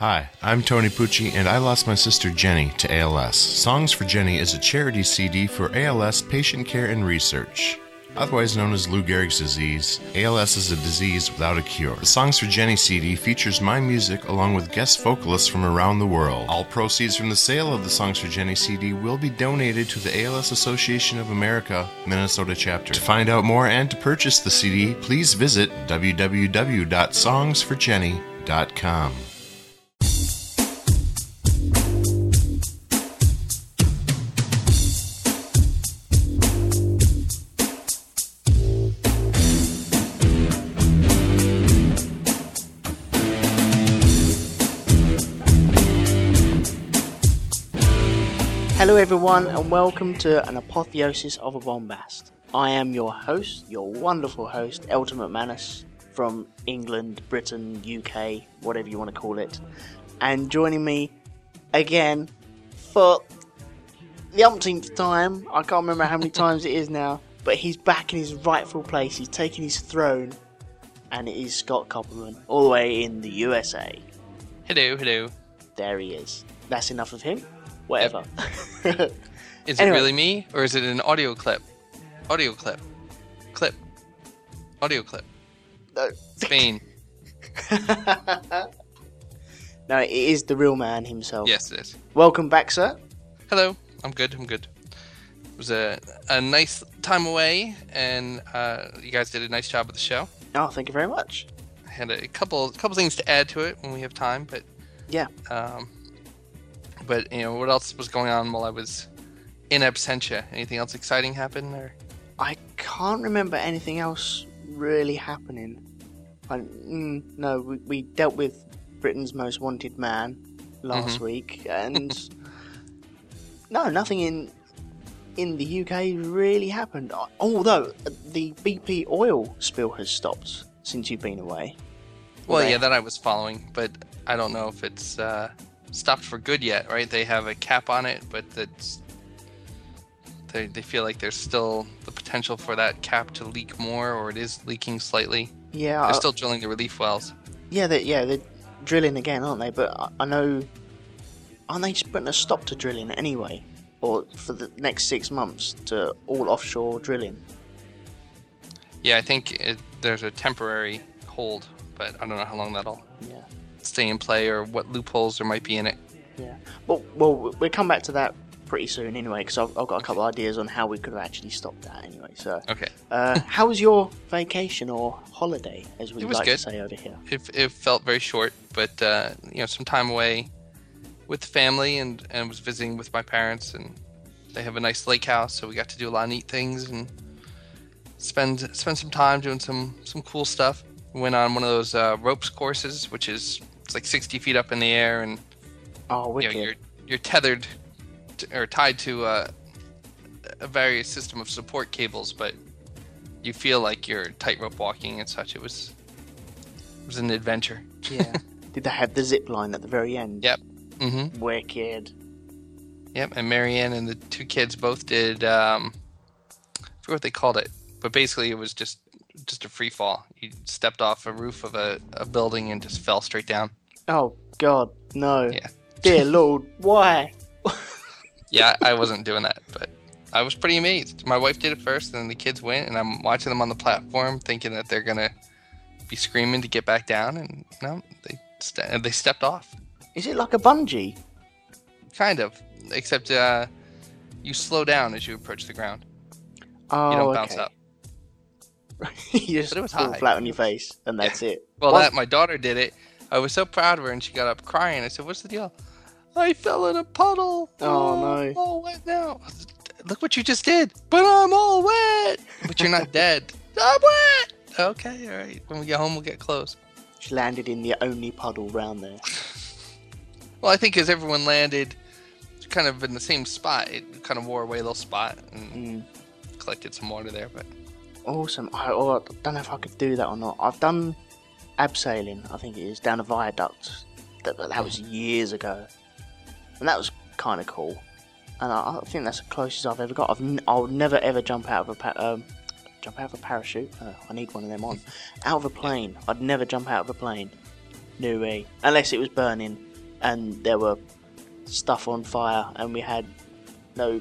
Hi, I'm Tony Pucci, and I lost my sister Jenny to ALS. Songs for Jenny is a charity CD for ALS patient care and research. Otherwise known as Lou Gehrig's disease, ALS is a disease without a cure. The Songs for Jenny CD features my music along with guest vocalists from around the world. All proceeds from the sale of the Songs for Jenny CD will be donated to the ALS Association of America, Minnesota chapter. To find out more and to purchase the CD, please visit www.songsforjenny.com. Hello, everyone, and welcome to an apotheosis of a bombast. I am your host, your wonderful host, Elton McManus from England, Britain, UK, whatever you want to call it. And joining me again for the umpteenth time, I can't remember how many times it is now, but he's back in his rightful place. He's taking his throne, and it is Scott Koppelman, all the way in the USA. Hello, hello. There he is. That's enough of him. Whatever. Is Anyway. it really me, or is it an audio clip? Audio clip. Clip. Audio clip. No. Spain. no, it is the real man himself. yes, it is. Welcome back, sir. Hello. I'm good. I'm good. It was a, a nice time away, and uh, you guys did a nice job with the show. Oh, thank you very much. I had a couple couple things to add to it when we have time, but Yeah. um, but you know what else was going on while I was in absentia? Anything else exciting happen? Or I can't remember anything else really happening. I, mm, no, we, we dealt with Britain's most wanted man last Mm-hmm. week, and no, nothing in in the UK really happened. Although the BP oil spill has stopped since you've been away. Well, yeah, that I was following, but I don't know if it's uh, stopped for good yet, right? They have a cap on it, but that's they they feel like there's still the potential for that cap to leak more, or it is leaking slightly. Yeah, They're I- still drilling the relief wells. Yeah, they yeah they're drilling again, aren't they? But I, I know, aren't they just putting a stop to drilling anyway, or for the next six months to all offshore drilling? Yeah, I think it, there's a temporary hold, but I don't know how long that'll Yeah, stay in play or what loopholes there might be in it. yeah. Well, well, we'll come back to that pretty soon anyway, because I've, I've got a couple ideas on how we could have actually stopped that anyway. So, Okay, uh, how was your vacation or holiday, as we like good. to say over here? it, it felt very short, but uh, you know, some time away with the family and and was visiting with my parents, and they have a nice lake house, so we got to do a lot of neat things and spend spend some time doing some some cool stuff. We went on one of those uh, ropes courses, which is it's like 60 feet up in the air, and Oh, you know, you're you're tethered to, or tied to uh, a various system of support cables, but you feel like you're tightrope walking and such. It was it was an adventure. yeah. Did they have the zip line at the very end? Yep. Mm-hmm. Wicked. Yep, and Marianne and the two kids both did. Um, I forget what they called it, but basically it was just just a free fall. You stepped off a roof of a, a building and just fell straight down. Oh God, no! Yeah, Dear Lord, why? yeah, I wasn't doing that, but I was pretty amazed. My wife did it first, and then the kids went, and I'm watching them on the platform, thinking that they're gonna be screaming to get back down, and no, they ste- they stepped off, Is it like a bungee? kind of, except uh, you slow down as you approach the ground. Oh, You don't okay. bounce up. you just it was fall high. flat on your face, and that's it. Well, Once- that my daughter did it. I was so proud of her, and she got up crying. I said, "What's the deal?" I fell in a puddle. Oh, I'm no. All wet now. Look what you just did. But I'm all wet. But you're not dead. I'm wet. Okay, all right. When we get home, we'll get close. She landed in the only puddle round there. Well, I think as everyone landed, kind of in the same spot, it kind of wore away a little spot and Mm, collected some water there. But awesome. I, oh, I don't know if I could do that or not. I've done abseiling, I think it is, down a viaduct. That, that was years ago. And that was kind of cool. And I, I think that's the closest I've ever got. I've n- I'll never ever jump out of a pa- um, jump out of a parachute. Oh, I need one of them on. out of a plane. I'd never jump out of a plane. No way. Unless it was burning and there were stuff on fire, and we had no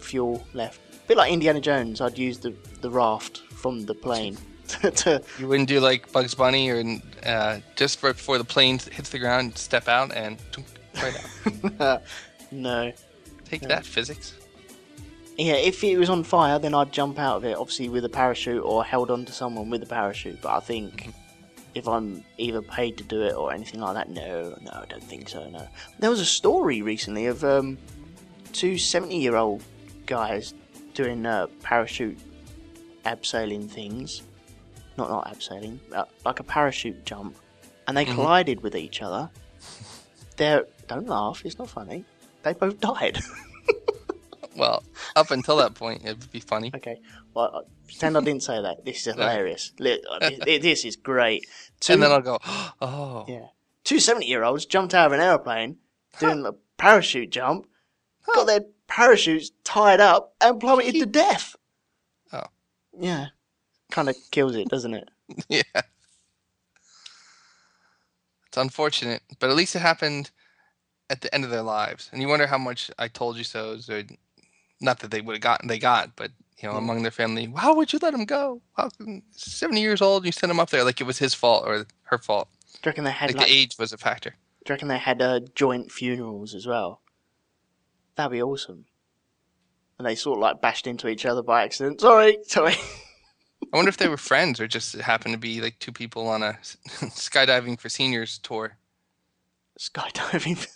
fuel left. A bit like Indiana Jones, I'd use the the raft from the plane to. You wouldn't do like Bugs Bunny or uh, just for, before the plane hits the ground, step out and right out. no. Take that, physics. Yeah, if it was on fire, then I'd jump out of it, obviously with a parachute or held onto someone with a parachute. But I think if I'm either paid to do it or anything like that, no, no, I don't think so. No. There was a story recently of um, two 70 year old guys doing uh, parachute abseiling things. Not not abseiling, uh, like a parachute jump, and they collided with each other. They don't laugh. It's not funny. They both died. Well, up until that point, it would be funny. Okay. Well, uh, pretend I didn't say that. This is hilarious. Uh, This is great. Two, And then I'll go, oh, yeah. Two 70 year olds jumped out of an aeroplane doing a parachute jump, got their parachutes tied up, and plummeted to death. Oh. Yeah. Kind of kills it, doesn't it? yeah. It's unfortunate, but at least it happened at the end of their lives. And you wonder how much I told you so's, or not that they would have gotten, they got, but you know, Yeah. among their family, how would you let him go? How 70 years old, you sent him up there like it was his fault or her fault. Do you reckon they had Like like, the age was a factor. do you reckon they had uh, joint funerals as well? That'd be awesome. And they sort of like bashed into each other by accident. Sorry, sorry. I wonder if they were friends or just happened to be like two people on a skydiving for seniors tour, Skydiving.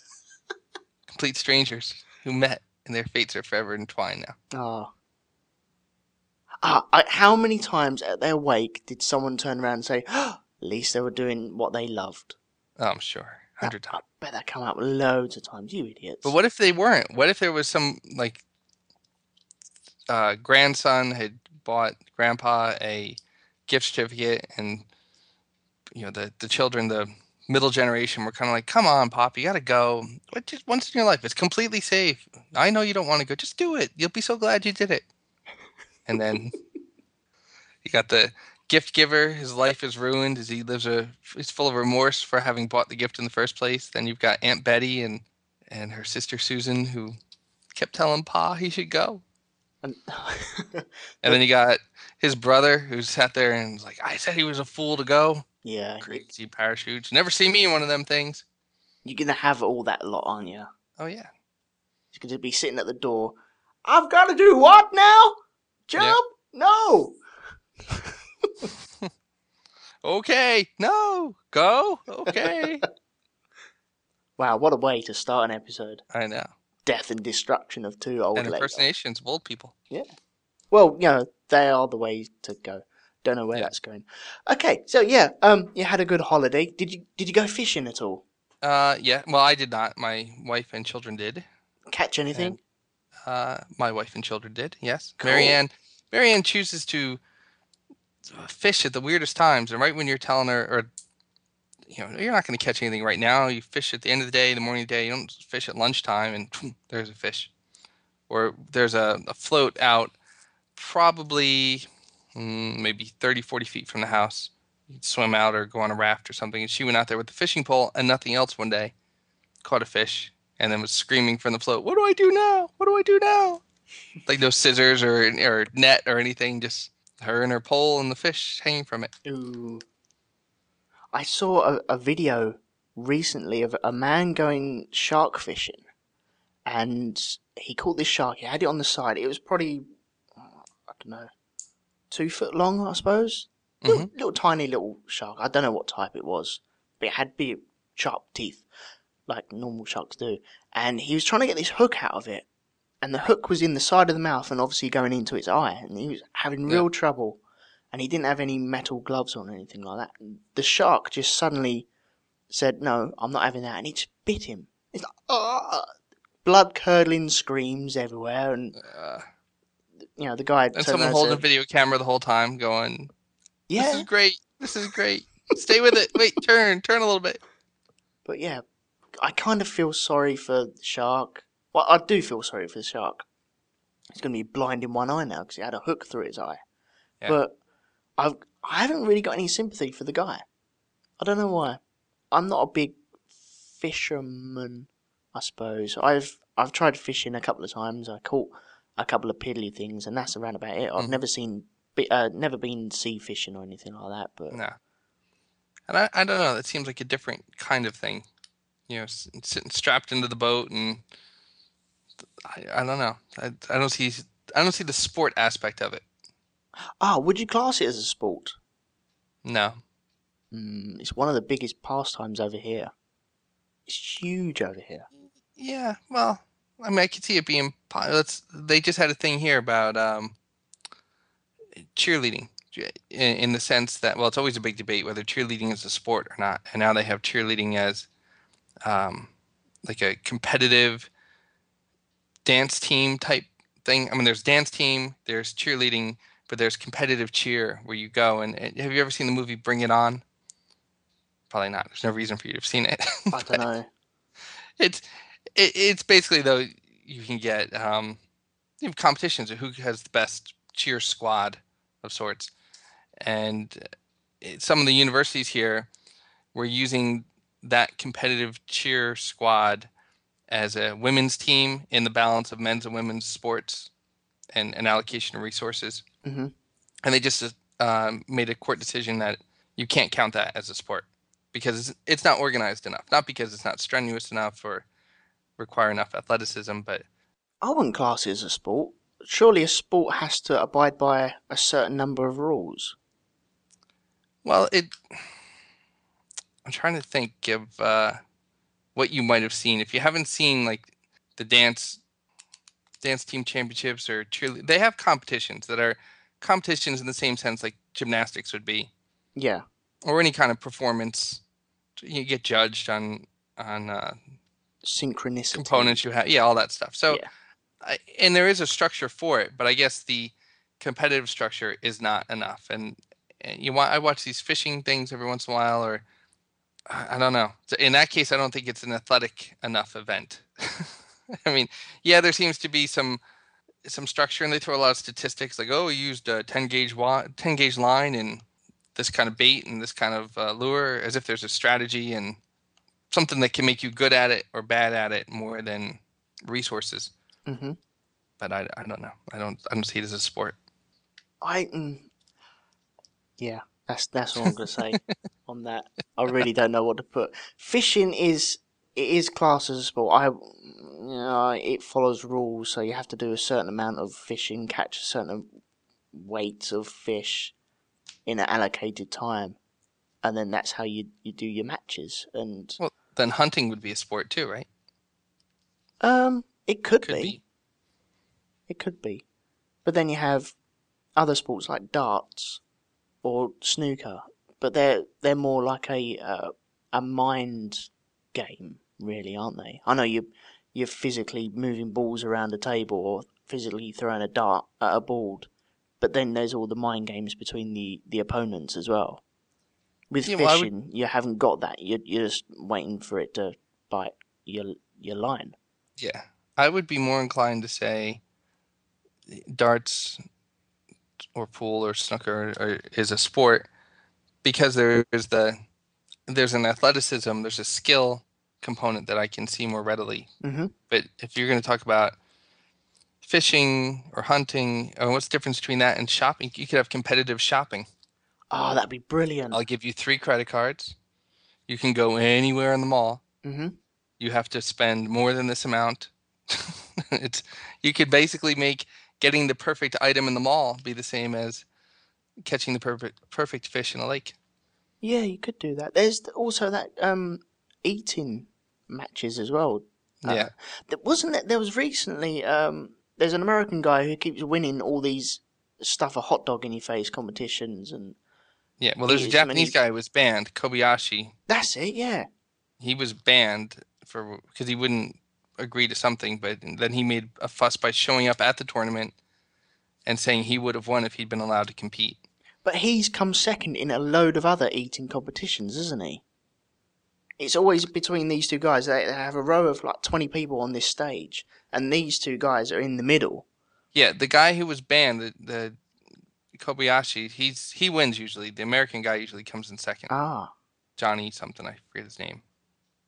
complete strangers who met and their fates are forever entwined now. Oh. Ah, I, how many times at their wake did someone turn around and say, "At least they were doing what they loved"? Oh, I'm sure, hundred I times. bet that come up loads of times. You idiots. But what if they weren't? What if there was some like uh, grandson had bought grandpa a gift certificate, and you know the the children, the middle generation, were kind of like, "Come on, pop, you gotta go. What just once in your life? It's completely safe. I know you don't want to go. Just do it. You'll be so glad you did it." And then you got the gift giver. His life is ruined as he lives a. He's full of remorse for having bought the gift in the first place. Then you've got Aunt Betty and and her sister Susan who kept telling Pa he should go. And- then you got his brother who sat there and was like, I said he was a fool to go. yeah, Crazy parachutes. Never see me in one of them things. you're gonna have all that lot on you. Oh yeah. You're gonna be sitting at the door. I've got to do what now? Jump? No. Okay. No. Go. Okay. Wow, what a way to start an episode. I know. Death and destruction of two old And impersonations of old people. Yeah. Well, you know, they are the way to go. Don't know where Yeah. that's going. Okay, so yeah, um, you had a good holiday. Did you did you go fishing at all? Uh yeah. Well I did not. My wife and children did. Catch anything? Uh my wife and children did, yes. Cool. Marianne Marianne chooses to fish at the weirdest times and right when you're telling her or you know, you're not going to catch anything right now. You fish at the end of the day, the morning the day. You don't fish at lunchtime, and there's a fish. Or there's a, a float out, probably mm, maybe 30, 40 feet from the house. You'd swim out or go on a raft or something. And she went out there with the fishing pole and nothing else one day, caught a fish, and then was screaming from the float, What do I do now? What do I do now? like no scissors or, or net or anything, just her and her pole and the fish hanging from it. Ooh. I saw a, a video recently of a man going shark fishing, and he caught this shark. He had it on the side. It was probably, I don't know, two foot long, I suppose. Little, mm-hmm. little tiny little shark. I don't know what type it was, but it had big, sharp teeth, like normal sharks do. And he was trying to get this hook out of it, and the hook was in the side of the mouth and obviously going into its eye, and he was having Yeah. real trouble and he didn't have any metal gloves on or anything like that. And the shark just suddenly said, "No, I'm not having that," and it just bit him. It's like, ah, blood curdling screams everywhere, and Uh, you know the guy. and someone holding a video camera the whole time going, "Yeah, This is great. This is great. Stay with it. Wait, turn, turn a little bit. but yeah, I kind of feel sorry for the shark. Well, I do feel sorry for the shark. He's going to be blind in one eye now because he had a hook through his eye. Yeah. But I've I haven't really got any sympathy for the guy. I don't know why. I'm not a big fisherman, I suppose. I've I've tried fishing a couple of times. I caught a couple of piddly things, and that's around about it. I've Mhm. never seen, uh, never been sea fishing or anything like that. But No. And I, I don't know. It seems like a different kind of thing. You know, sitting strapped into the boat, and I, I don't know. I, I don't see I don't see the sport aspect of it. Ah, would you class it as a sport? No. Mm, it's one of the biggest pastimes over here. It's huge over here. Yeah. Well, I mean, I could see it being. Let's. They just had a thing here about um, cheerleading, in, in the sense that well, it's always a big debate whether cheerleading is a sport or not, and now they have cheerleading as um, like a competitive dance team type thing. I mean, there's dance team, there's cheerleading, but there's competitive cheer where you go and, and have you ever seen the movie Bring It On? Probably not. There's no reason for you to have seen it. I don't know. it's it, it's basically though you can get um you have competitions of who has the best cheer squad of sorts and it, some of the universities here were using that competitive cheer squad as a women's team in the balance of men's and women's sports and an allocation of resources hmm and they just um, made a court decision that you can't count that as a sport because it's, it's not organized enough not because it's not strenuous enough or require enough athleticism but I wouldn't class it as a sport. Surely a sport has to abide by a certain number of rules. well it i'm trying to think of uh, what you might have seen if you haven't seen like the dance dance team championships or cheerleading they have competitions that are competitions in the same sense like gymnastics would be Yeah. or any kind of performance you get judged on on uh, Synchronicity. components you have yeah all that stuff so Yeah. I, and there is a structure for it but i guess the competitive structure is not enough and, and you want i watch these fishing things every once in a while or i I don't know So in that case i don't think it's an athletic enough event i mean yeah there seems to be some some structure and they throw a lot of statistics like oh we used a 10 gauge wa- 10 gauge line and this kind of bait and this kind of uh, lure as if there's a strategy and something that can make you good at it or bad at it more than resources hmm but I, I don't know. I don't I don't see it as a sport. I. Mm, yeah, that's that's all I'm gonna say on that. I really don't know what to put. Fishing is it is classed as a sport. I, you know, it follows rules, so you have to do a certain amount of fishing, catch a certain weight of fish in an allocated time, and then that's how you you do your matches. And Well, then hunting would be a sport too, right? um, it could, Could be. be. It could be. But then you have other sports like darts or snooker, but they're they're more like a uh, a mind game, really, aren't they? I know you you're physically moving balls around a table or physically throwing a dart at a board, but then there's all the mind games between the, the opponents as well. With Yeah, well, would- fishing, you haven't got that. You're, you're just waiting for it to bite your your line. Yeah. I would be more inclined to say darts or pool or snooker or, is a sport because there is the there's an athleticism, there's a skill component that I can see more readily. hmm But if you're going to talk about fishing or hunting, or what's the difference between that and shopping? You could have competitive shopping. Oh, that'd be brilliant. I'll give you three credit cards. You can go anywhere in the mall. hmm You have to spend more than this amount. it's you could basically make getting the perfect item in the mall be the same as catching the perfect perfect fish in a lake. Yeah, you could do that. There's also that um eating matches as well. Uh, yeah. There wasn't that there was recently um there's an American guy who keeps winning all these stuff a hot dog in your face competitions and Yeah. Well, there's a Japanese guy who was banned, Kobayashi. that's it, yeah. He was banned for because he wouldn't agree to something, but then he made a fuss by showing up at the tournament and saying he would have won if he'd been allowed to compete. But he's come second in a load of other eating competitions, isn't he? It's always between these two guys. They have a row of like 20 people on this stage, and these two guys are in the middle. Yeah, the guy who was banned, the, the Kobayashi, he's he wins usually. The American guy usually comes in second. Ah, Johnny something, I forget his name.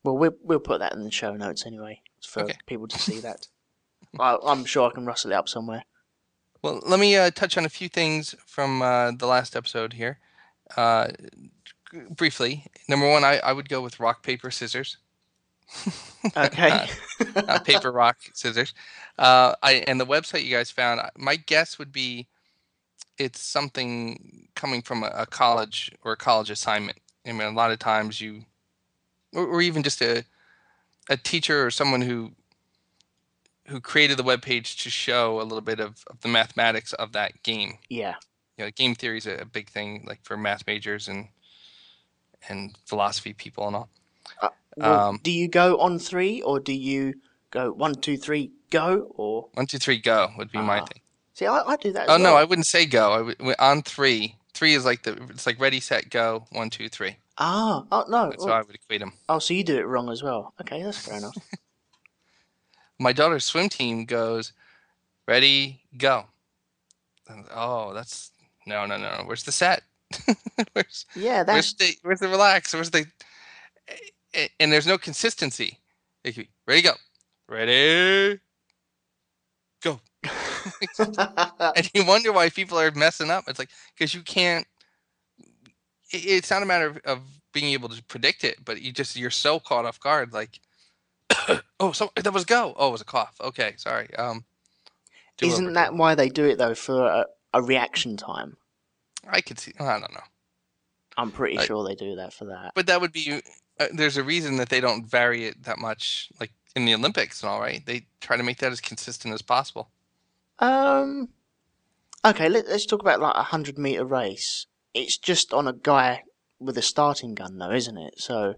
Well, we'll we'll put that in the show notes anyway for Okay. people to see that. I, I'm sure I can rustle it up somewhere. Well, let me uh, touch on a few things from uh, the last episode here. Uh, briefly, number one, I, I would go with rock, paper, scissors. Okay. uh, paper, rock, scissors. Uh, I and the website you guys found. My guess would be it's something coming from a, a college or a college assignment. I mean, a lot of times you, or, or even just a a teacher or someone who who created the web page to show a little bit of, of the mathematics of that game. yeah. You know, game theory is a, big thing, like for math majors and and philosophy people and all. Well, Um, do you go on three or do you go one, two, three, go? Or One, two, three, go would be my Ah, thing. see, I, I do that. As Oh no. I wouldn't say go. I would, on three. Three is like the it's like ready, set, go. One, two, three. Ah, oh no. That's well- how I would equate them. oh, so you do it wrong as well. Okay, that's fair enough. My daughter's swim team goes, ready, go. And, oh, that's no, no, no. Where's the set? where's Yeah, where's the where's the relax? Where's the and there's no consistency. Be, ready, go, ready, go. and you wonder why people are messing up. It's like because you can't. It's not a matter of, of being able to predict it, but you just you're so caught off guard. Like, oh, so that was go. Oh, it was a cough. Okay, sorry. Um, Isn't over. that why they do it though for a, a reaction time? I could see. I don't know, I'm pretty I- sure they do that for that. but that would be. Uh, there's a reason that they don't vary it that much, like in the Olympics and all. Right? They try to make that as consistent as possible. Um. Okay, let, let's talk about like a hundred meter race. It's just on a guy with a starting gun, though, isn't it? So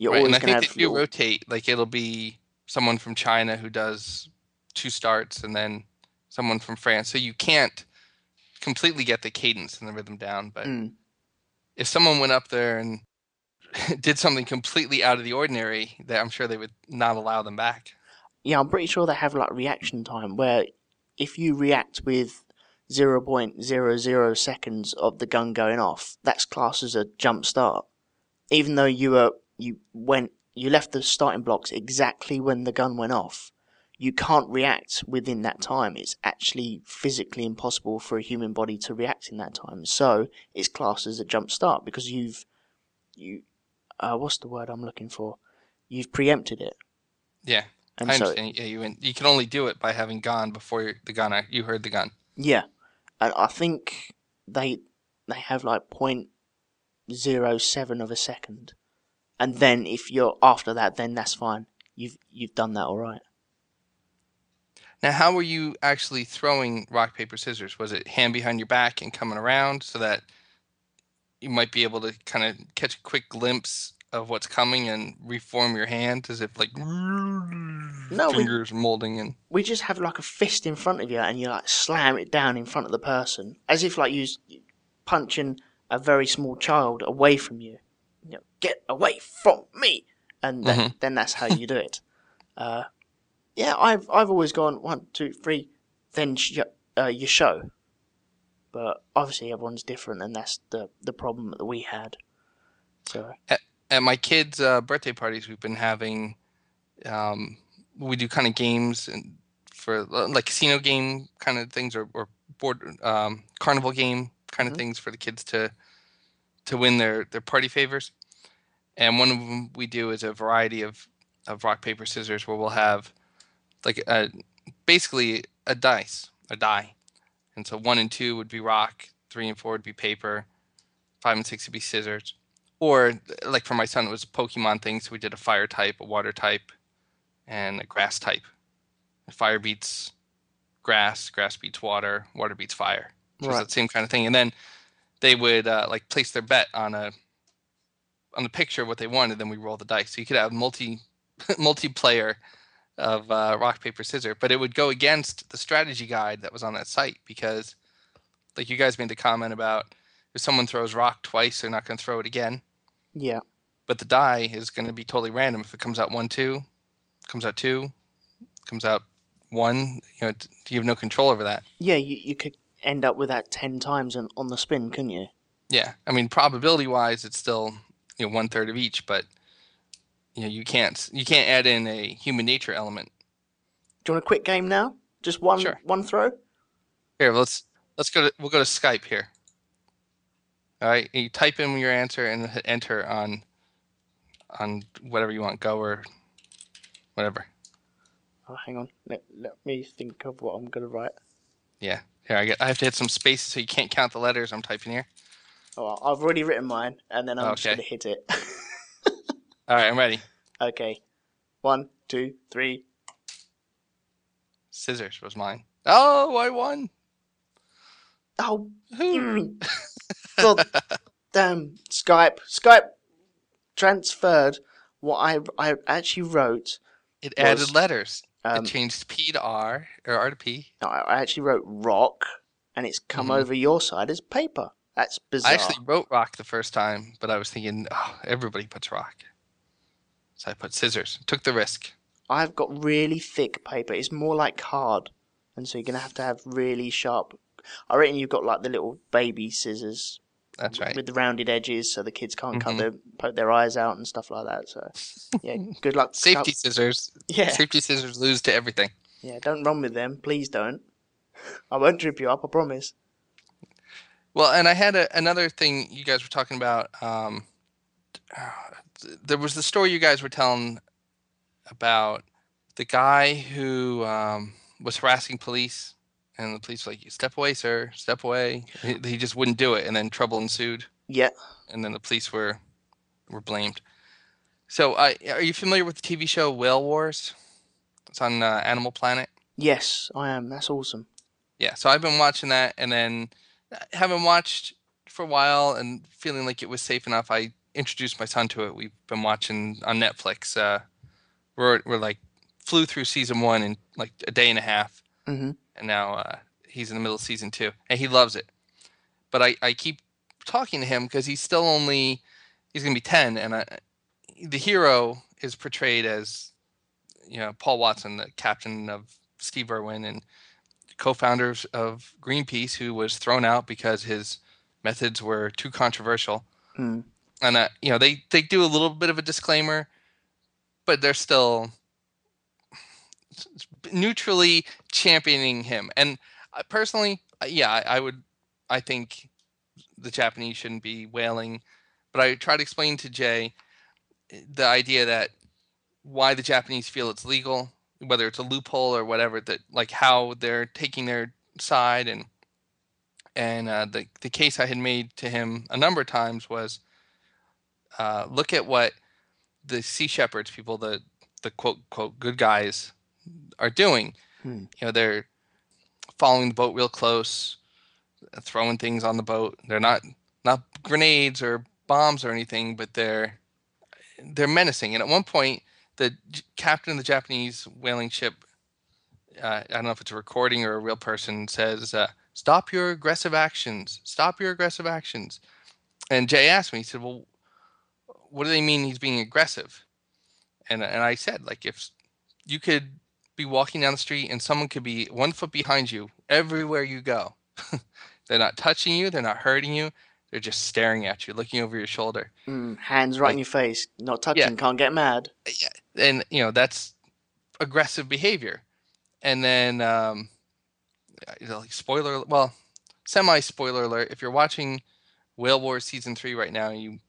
you're right? And always I going to think have. they do little- rotate. Like it'll be someone from China who does two starts, and then someone from France. So you can't completely get the cadence and the rhythm down. But Mm. if someone went up there and did something completely out of the ordinary, that I'm sure they would not allow them back. Yeah, I'm pretty sure they have like reaction time where if you react with 0.00 seconds of the gun going off, that's classed as a jump start. Even though you were you went you left the starting blocks exactly when the gun went off, you can't react within that time. It's actually physically impossible for a human body to react in that time. So it's classed as a jump start because you've you uh, what's the word I'm looking for? You've preempted it. Yeah, And I so understand. Yeah, you you can only do it by having gone before the gun. You heard the gun. Yeah, and I think they they have like point zero seven of a second, and then if you're after that, then that's fine. You've you've done that all right. Now, how were you actually throwing rock, paper, scissors? Was it hand behind your back and coming around so that you might be able to kind of catch a quick glimpse of what's coming and reform your hand as if like we- fingers molding and We just have like a fist in front of you, and you like slam it down in front of the person, as if like you punching a very small child away from you. You know, get away from me, and then, then that's how you do it. Uh, yeah, I've I've always gone one, two, three, then sh- uh, you show. But obviously everyone's different, and that's the the problem that we had. So at my kids' uh, birthday parties, we've been having, um, we do kind of games and for uh, like casino game kind of things or, or board um, carnival game kind of Mhm. things for the kids to to win their their party favors. And one of them we do is a variety of of rock paper scissors where we'll have like a basically a dice a die, and so one and two would be rock, three and four would be paper, five and six would be scissors. Or like for my son it was pokemon things so we did a fire type a water type and a grass type. Fire beats grass grass beats water water beats fire. So it's Right. that same kind of thing. And then they would uh, like place their bet on a on the picture of what they wanted then we roll the dice so you could have multi multiplayer of uh, rock paper scissors but it would go against the strategy guide that was on that site because like you guys made the comment about if someone throws rock twice they're not going to throw it again yeah, but the die is going to be totally random. If it comes out one, two, comes out two, comes out one, you know, you have no control over that. yeah, you you could end up with that ten times on, on the spin, couldn't you? Yeah, I mean, probability wise, it's still you know one third of each, but you know you can't you can't add in a human nature element. Do you want a quick game now? Just one Sure. one throw. Here, let's let's go to we'll go to Skype here. All right, you type in your answer and hit enter on on whatever you want, go or whatever. Oh, hang on. Let, let me think of what I'm gonna write. Yeah. Here, I get I have to hit some spaces so you can't count the letters I'm typing here. Oh, I've already written mine, and then I'm just gonna hit it. All right, I'm ready. okay. One, two, three. Scissors was mine. Oh, I won. Oh? God damn! Skype. Skype transferred what I I actually wrote. It added letters. Um, it changed P to R or R to P. no, I actually wrote rock, and it's come Mhm. over your side as paper. That's bizarre. I actually wrote rock the first time, but I was thinking, oh, everybody puts rock. So I put scissors. Took the risk. I've got really thick paper. It's more like card, and so you're gonna have to have really sharp. I reckon you've got like the little baby scissors That's right. with the rounded edges, so the kids can't cut Mhm. their poke their eyes out and stuff like that. So yeah, good luck. Safety scissors. Yeah, Safety scissors lose to everything. yeah. Don't run with them, please. Don't. I won't trip you up. I promise. Well, and I had a, another thing you guys were talking about. Um, there was the story you guys were telling about the guy who um, was harassing police, and the police were like, "Step away, sir. Step away." He, he just wouldn't do it, and then trouble ensued, Yeah, and then the police were were blamed. So, I are you familiar with the TV show Whale Wars? It's on uh, Animal Planet. yes, I am. That's awesome. Yeah, so I've been watching that, and then uh, having watched for a while and feeling like it was safe enough, I introduced my son to it. We've been watching on Netflix. Uh, we're we're like flew through season one in like a day and a half, Mhm. And now uh, he's in the middle of season two, and he loves it. But I I keep talking to him because he's still only he's gonna be ten, and I, the hero is portrayed as you know Paul Watson, the captain of Steve Irwin, and co-founders of Greenpeace, who was thrown out because his methods were too controversial. Hmm. And uh, you know they they do a little bit of a disclaimer, but they're still neutrally championing him. And personally, uh, yeah, I, I would, I think the Japanese shouldn't be whaling, but I try to explain to Jay eh, the idea that why the Japanese feel it's legal, whether it's a loophole or whatever, that like how they're taking their side and and uh, the the case I had made to him a number of times was uh, look at what the Sea Shepherds people, the the quote quote good guys, are doing. Hmm. You know, they're following the boat real close, throwing things on the boat. They're not not grenades or bombs or anything, but they're they're menacing. And at one point, the j- captain of the Japanese whaling ship, uh, I don't know if it's a recording or a real person, says, uh, "Stop your aggressive actions! Stop your aggressive actions!" And Jay asked me, he said, "Well, what do they mean he's being aggressive?" And and I said, like, if you could be walking down the street and someone could be one foot behind you everywhere you go, they're not touching you, they're not hurting you, they're just staring at you, looking over your shoulder. Mm, hands right in your face. Not touching. Yeah. Can't get mad. and you know that's aggressive behavior and then um you know, like spoiler well semi spoiler alert if you're watching whale wars season three right now you and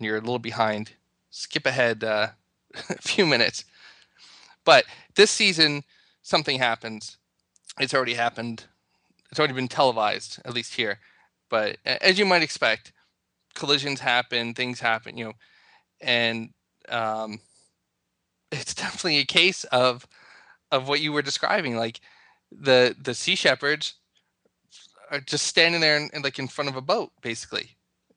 you're a little behind skip ahead uh, a few minutes but this season something happens. It's already happened. It's already been televised at least here. But as you might expect collisions happen things happen you know and um it's definitely a case of of what you were describing. Like the the sea shepherds are just standing there and, like in front of a boat basically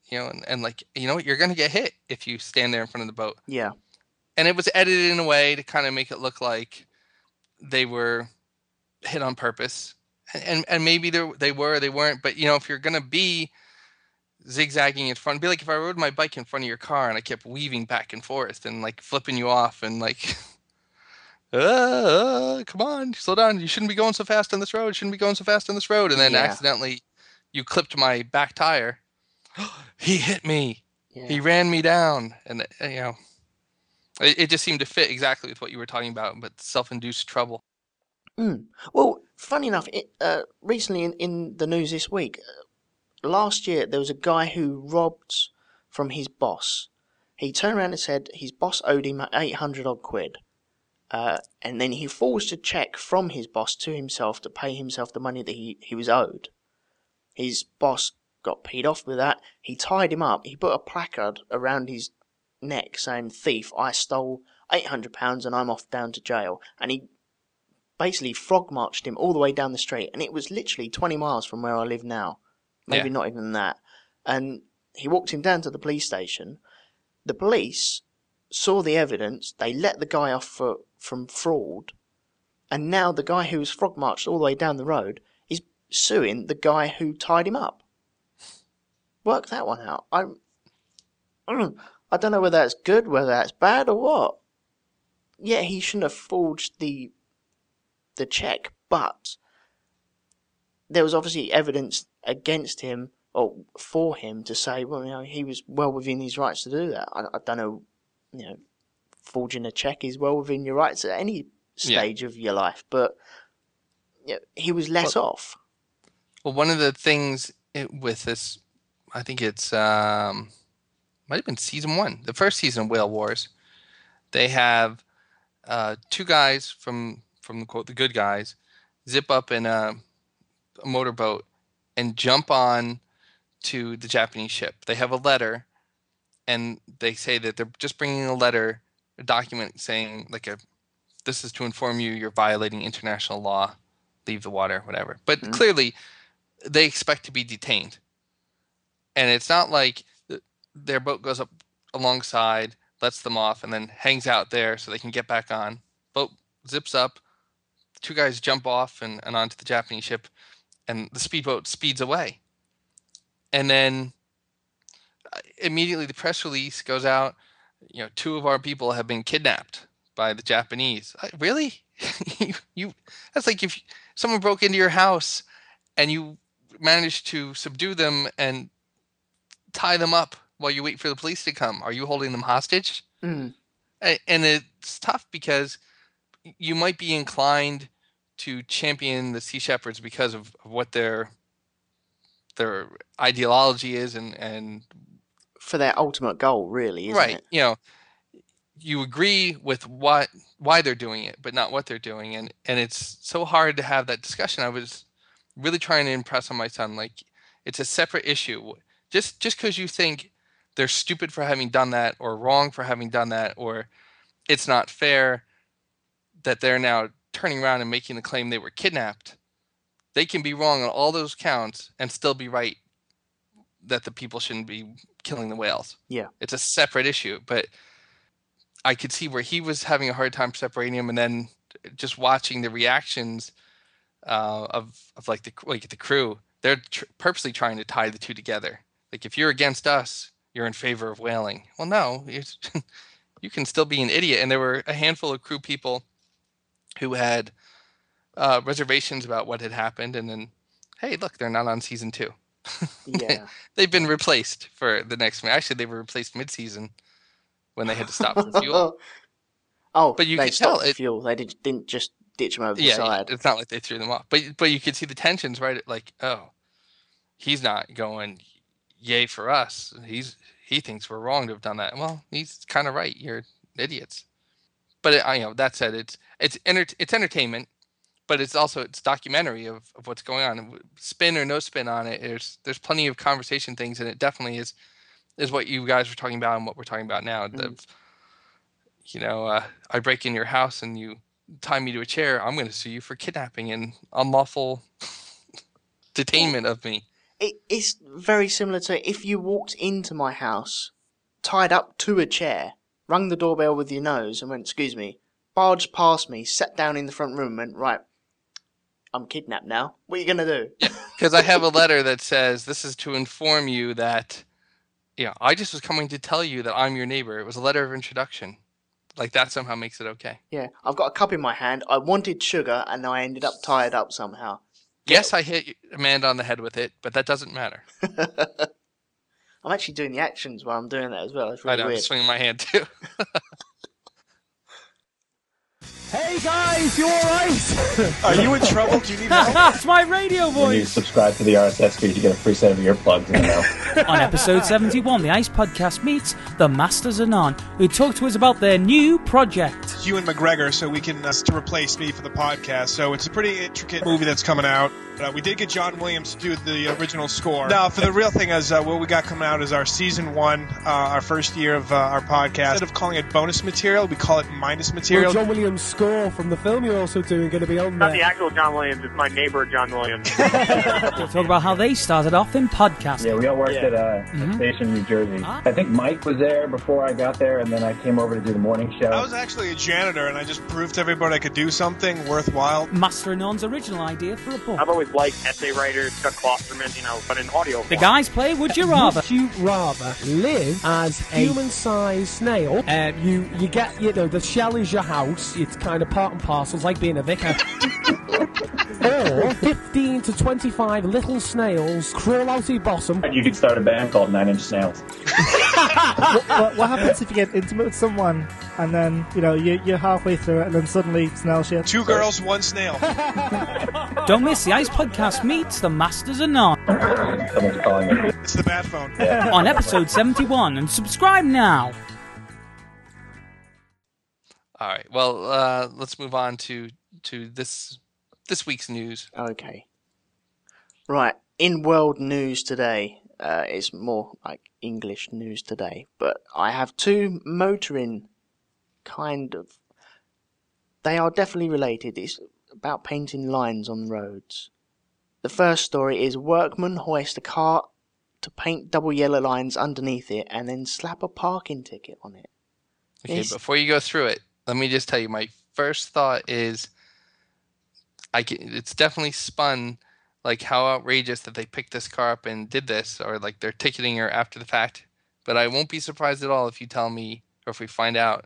you know and, and like you know what? You're gonna get hit if you stand there in front of the boat. Yeah. And it was edited in a way to kind of make it look like they were hit on purpose and and maybe they they were they weren't but you know if you're gonna be zigzagging in front be like if i rode my bike in front of your car and i kept weaving back and forth and like flipping you off and like uh, uh, come on slow down you shouldn't be going so fast on this road you shouldn't be going so fast on this road and then Yeah. accidentally you clipped my back tire he hit me Yeah. he ran me down and you know It, it just seemed to fit exactly with what you were talking about, but self-induced trouble. Mm. Well, funny enough, it, uh, recently in, in the news this week, uh, last year there was a guy who robbed from his boss. He turned around and said his boss owed him 800 odd quid. Uh, and then he forged a check from his boss to himself to pay himself the money that he, he was owed. His boss got paid off with that. He tied him up. He put a placard around his neck saying, Thief, I stole £800 and I'm off down to jail. And he basically frog marched him all the way down the street. And it was literally 20 miles from where I live now. Maybe Yeah. not even that. And he walked him down to the police station. The police saw the evidence. They let the guy off for, from fraud. And now the guy who was frog marched all the way down the road is suing the guy who tied him up. Work that one out. I, I don't know whether that's good, whether that's bad, or what. Yeah, he shouldn't have forged the the check, but there was obviously evidence against him or for him to say, well, you know, he was well within his rights to do that. I, I don't know, you know, forging a check is well within your rights at any Yeah. stage of your life, but yeah, he was less off. Well, one of the things it, with this, I think it's um, might have been season one, the first season of Whale Wars. They have uh, two guys from from the quote the good guys zip up in a, a motorboat and jump on to the Japanese ship. They have a letter, and they say that they're just bringing a letter, a document saying like a, this is to inform you you're violating international law, leave the water, whatever. But Mhm. clearly, they expect to be detained, and it's not like their boat goes up alongside, lets them off, and then hangs out there so they can get back on. Boat zips up, two guys jump off and, and onto the Japanese ship, and the speedboat speeds away. And then uh, immediately the press release goes out. You know, two of our people have been kidnapped by the Japanese. Uh, Really? you, you? That's like if someone broke into your house and you managed to subdue them and tie them up while you wait for the police to come. Are you holding them hostage? Mm. And it's tough because you might be inclined to champion the Sea Shepherds because of, of what their their ideology is and and For their ultimate goal, really, isn't right it? you know you agree with what why they're doing it but not what they're doing and and it's so hard to have that discussion i was really trying to impress on my son like it's a separate issue just just because you think they're stupid for having done that or wrong for having done that or it's not fair that they're now turning around and making the claim they were kidnapped. They can be wrong on all those counts and still be right that the people shouldn't be killing the whales. Yeah. it's a separate issue but i could see where he was having a hard time separating them and then just watching the reactions uh, of of like the like the crew they're tr- purposely trying to tie the two together. Like if you're against us you're in favor of whaling well no you can still be an idiot and there were a handful of crew people who had uh, reservations about what had happened and then hey look they're not on season two Yeah. they've been replaced for the next actually they were replaced mid-season when they had to stop for fuel oh, But you they could tell it- fuel. They did, didn't just ditch them over the yeah side. it's not like they threw them off but but you could see the tensions right like oh he's not going yay for us. He's he thinks we're wrong to have done that. Well he's kind of right. You're idiots. But it, I you know that said it's it's enter- it's entertainment but it's also it's documentary of, of what's going on. Spin or no spin on it there's there's plenty of conversation things and it definitely is is what you guys were talking about and what we're talking about now. The, you know uh, i break in your house and you tie me to a chair. I'm going to sue you for kidnapping and unlawful detainment of me It, it's very similar to if you walked into my house, tied up to a chair, rung the doorbell with your nose, and went, "Excuse me," barged past me, sat down in the front room, and went, "Right, I'm kidnapped now. What are you gonna do?" because I have a letter that says this is to inform you that, yeah, I just was coming to tell you that I'm your neighbor. It was a letter of introduction. Like that somehow makes it okay. Yeah, I've got a cup in my hand. I wanted sugar, and I ended up tied up somehow. Yes, I hit Amanda on the head with it, but that doesn't matter. I'm actually doing the actions while I'm doing that as well. It's I really know, I'm swinging my hand too. voice, you alright? Are you in trouble? Do you need help? it's my radio When you subscribe to the RSS feed, you get a free set of earplugs in the mail. On episode 71, the Ice Podcast meets the Masters of None, who talk to us about their new project. Ewan McGregor, so we can uh, to replace me for the podcast. So it's a pretty intricate movie that's coming out. Uh, we did get John Williams to do the original score. Now, for the real thing is uh, what we got coming out is our season one, uh, our first year of uh, our podcast. Instead of calling it bonus material, we call it minus material. Well, John Williams' score from the film you're also doing going to be on there. Not the actual John Williams, it's my neighbor John Williams. we'll talk about how they started off in podcasting. Yeah, we all worked Yeah. at uh, a station in New Jersey. Ah. I think Mike was there before I got there, and then I came over to do the morning show. I was actually a janitor, and I just proved to everybody I could do something worthwhile. Master of None's original idea for a book. I've always liked essay writers, Chuck Klosterman, you know, but in audio The form. guys play Would You Rather. Would you rather live as a human-sized snail? Um, you you get you know the shell is your house. It's kind of part and parcel, it's like being a vicar. or 15 to 25 little snails crawl out of your bottom. And You could start a band called Nine Inch Nails. what, what happens if you get intimate with someone and then you know you, you're halfway through it and then suddenly snail shit? Two girls, one snail. Don't miss the Ice Podcast meets the Masters of None Someone's calling me. It's the bad phone. on episode 71 and subscribe now. All right. Well, uh, let's move on to to this this week's news. Okay. Right. In world news today, uh, it's more like English news today, but I have two motoring kind of. They are definitely related. It's about painting lines on roads. The first story is workman hoist a cart to paint double yellow lines underneath it and then slap a parking ticket on it. Okay, Yes. before you go through it, let me just tell you my first thought is I can, it's definitely spun like how outrageous that they picked this car up and did this or like they're ticketing her after the fact. But I won't be surprised at all if you tell me or if we find out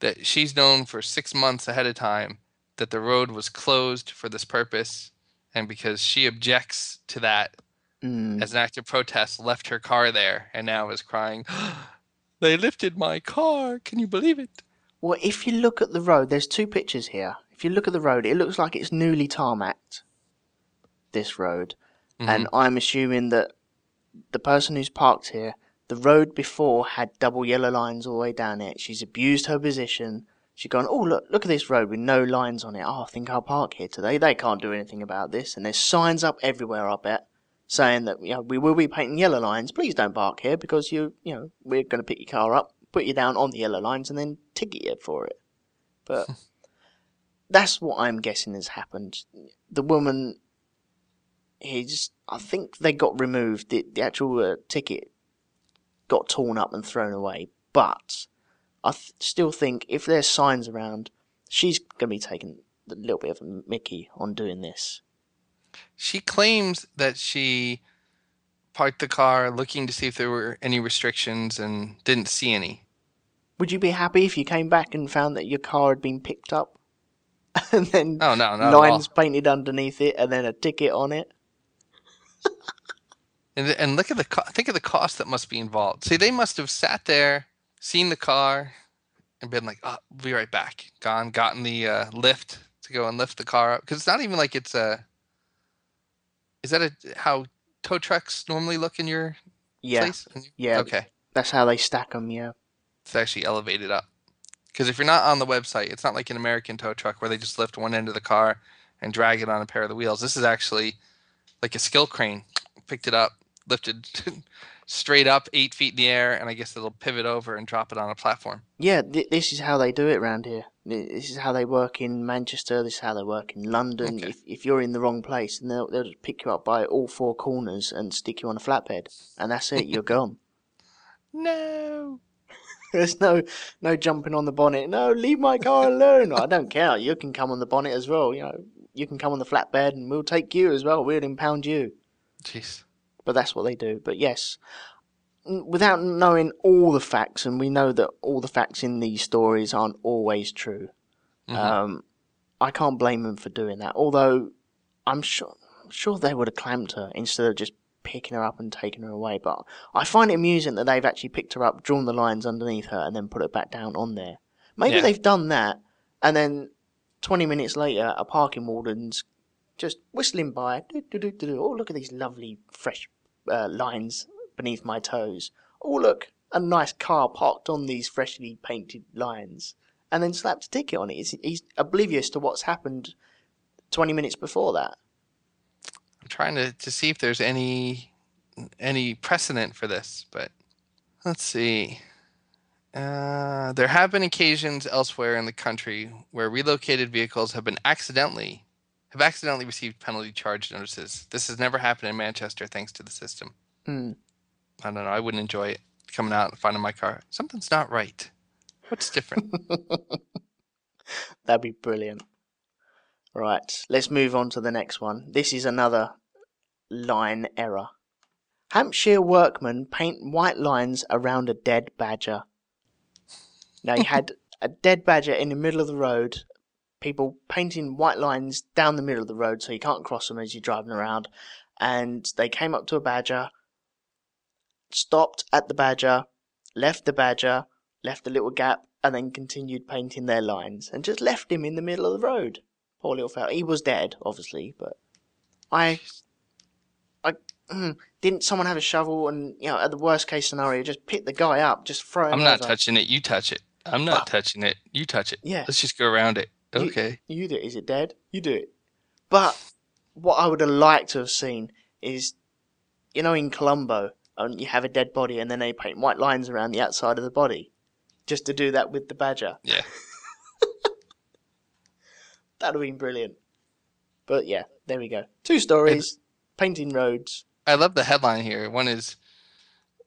that she's known for 6 months ahead of time that the road was closed for this purpose and because she objects to that Mm. as an act of protest left her car there and now is crying they lifted my car can you believe it Well, if you look at the road, there's two pictures here. If you look at the road, it looks like it's newly tarmacked. This road, and I'm assuming that the person who's parked here, the road before had double yellow lines all the way down it. She's abused her position. She's gone, oh look, look at this road with no lines on it. Oh, I think I'll park here today. They can't do anything about this. And there's signs up everywhere, I bet, saying that you know we will be painting yellow lines. Please don't park here because you you know we're going to pick your car up, put you down on the yellow lines, and then ticket you for it. But that's what I'm guessing has happened. The woman, he's I think they got removed. The the actual uh, ticket got torn up and thrown away. But I th- still think if there's signs around, she's going to be taking a little bit of a Mickey on doing this. she claims that she parked the car looking to see if there were any restrictions and didn't see any Would you be happy if you came back and found that your car had been picked up? And then oh no lines painted underneath it and then a ticket on it? And, and look at the co- think of the cost that must be involved. See, they must have sat there, seen the car, and been like, "Oh, we'll be right back." Gone, gotten the uh, lift to go and lift the car up because it's not even like it's a. Is that a how tow trucks normally look in your Yeah, place? yeah. Okay, that's how they stack them. Yeah. it's actually elevated up. Because if you're not on the website, it's not like an American tow truck where they just lift one end of the car and drag it on a pair of the wheels. This is actually like a skill crane. Picked it up, lifted straight up eight feet in the air, and I guess it'll pivot over and drop it on a platform. Yeah, th- this is how they do it around here. This is how they work in Manchester. This is how they work in London. Okay. If, if you're in the wrong place, and they'll, they'll just pick you up by all four corners and stick you on a flatbed, and that's it. You're gone. No. There's no no jumping on the bonnet. No, leave my car alone. I don't care. You can come on the bonnet as well. You know, you can come on the flatbed, and we'll take you as well. We'll impound you. Jeez. But that's what they do. But yes, without knowing all the facts, and we know that all the facts in these stories aren't always true. Um, I can't blame them for doing that. Although I'm sure, I'm sure they would have clamped her instead of just picking her up and taking her away. But I find it amusing that they've actually picked her up, drawn the lines underneath her, and then put her back down on there. Maybe Yeah. they've done that, and then 20 minutes later, a parking warden's just whistling by. Oh, look at these lovely fresh uh, lines beneath my toes. Oh, look, a nice car parked on these freshly painted lines. And then slapped a ticket on it. He's, he's oblivious to what's happened 20 minutes before that. I'm trying to, to see if there's any any precedent for this, but let's see. Uh, there have been occasions elsewhere in the country where relocated vehicles have been accidentally have accidentally received penalty charge notices. This has never happened in Manchester thanks to the system. Hmm. I don't know. I wouldn't enjoy it coming out and finding my car. Something's not right. What's different? That'd be brilliant. Right, let's move on to the next one. This is another line error. Hampshire workmen paint white lines around a dead badger. Now you had a dead badger in the middle of the road, people painting white lines down the middle of the road so you can't cross them as you're driving around, and they came up to a badger, stopped at the badger, left the badger, left a little gap, and then continued painting their lines, and just left him in the middle of the road. Poor little fellow. He was dead, obviously, but I, I mm, didn't. Someone have a shovel, and you know, at the worst case scenario, just pick the guy up, just throw him. I'm not over. touching it. You touch it. I'm not touching it. You touch it. Yeah. Let's just go around it. You- Okay. You, do it. Is it dead? You do it. But what I would have liked to have seen is, you know, in Columbo, and you have a dead body, and then they paint white lines around the outside of the body, just to do that with the badger. Yeah. That'd have been brilliant. But yeah, there we go. Two stories, painting roads. I love the headline here. One is,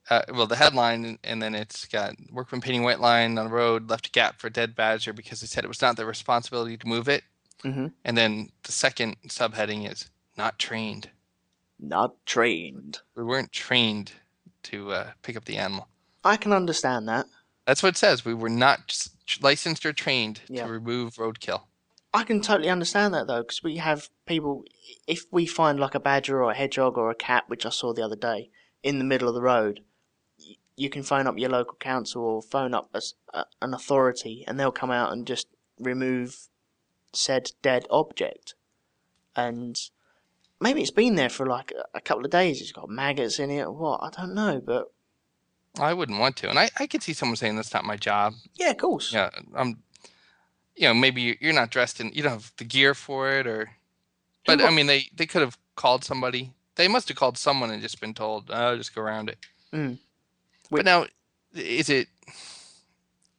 uh, well, the headline, and then it's got workman painting white line on the road left a gap for dead badger because they said it was not their responsibility to move it. Mm-hmm. And then the second subheading is not trained. Not trained. We weren't trained to uh, pick up the animal. I can understand that. That's what it says. We were not licensed or trained Yeah. to remove roadkill. I can totally understand that though, because we have people. If we find like a badger or a hedgehog or a cat, which I saw the other day, in the middle of the road, you can phone up your local council or phone up a a an authority, and they'll come out and just remove said dead object. And maybe it's been there for like a- a couple of days. It's got maggots in it or what? I don't know, but I wouldn't want to, and I, I could see someone saying that's not my job. yeah, of course. Yeah, I'm. You know, maybe you- you're not dressed in, you don't have the gear for it, or. But I mean, they they could have called somebody. They must have called someone and just been told, "Oh, just go around it." Mm. But now, is it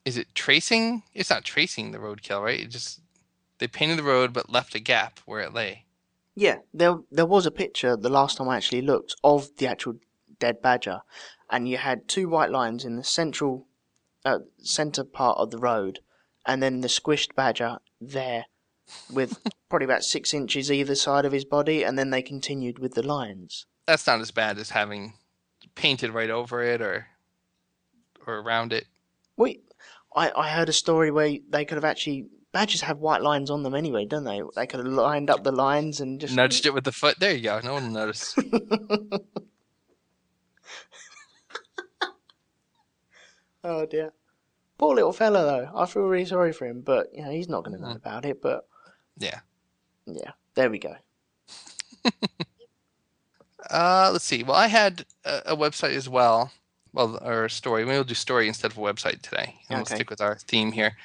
is it tracing? It's not tracing the roadkill, right? It just they painted the road but left a gap where it lay. Yeah, there there was a picture the last time I actually looked of the actual dead badger, and you had two white lines in the central, uh, center part of the road, and then the squished badger there, with probably about six inches either side of his body, and then they continued with the lines. That's not as bad as having painted right over it or or around it. Wait, I I heard a story where they could have actually badgers have white lines on them anyway, don't they? They could have lined up the lines and just Nudged it with the foot. There you go. No one will notice. Oh dear. Poor little fella though. I feel really sorry for him, but you know, he's not gonna know about it, but yeah. yeah. There we go. Uh, let's see. Well, I had a, a website as well. Well, or story. Maybe we'll do story instead of website today, and we'll stick with our theme here.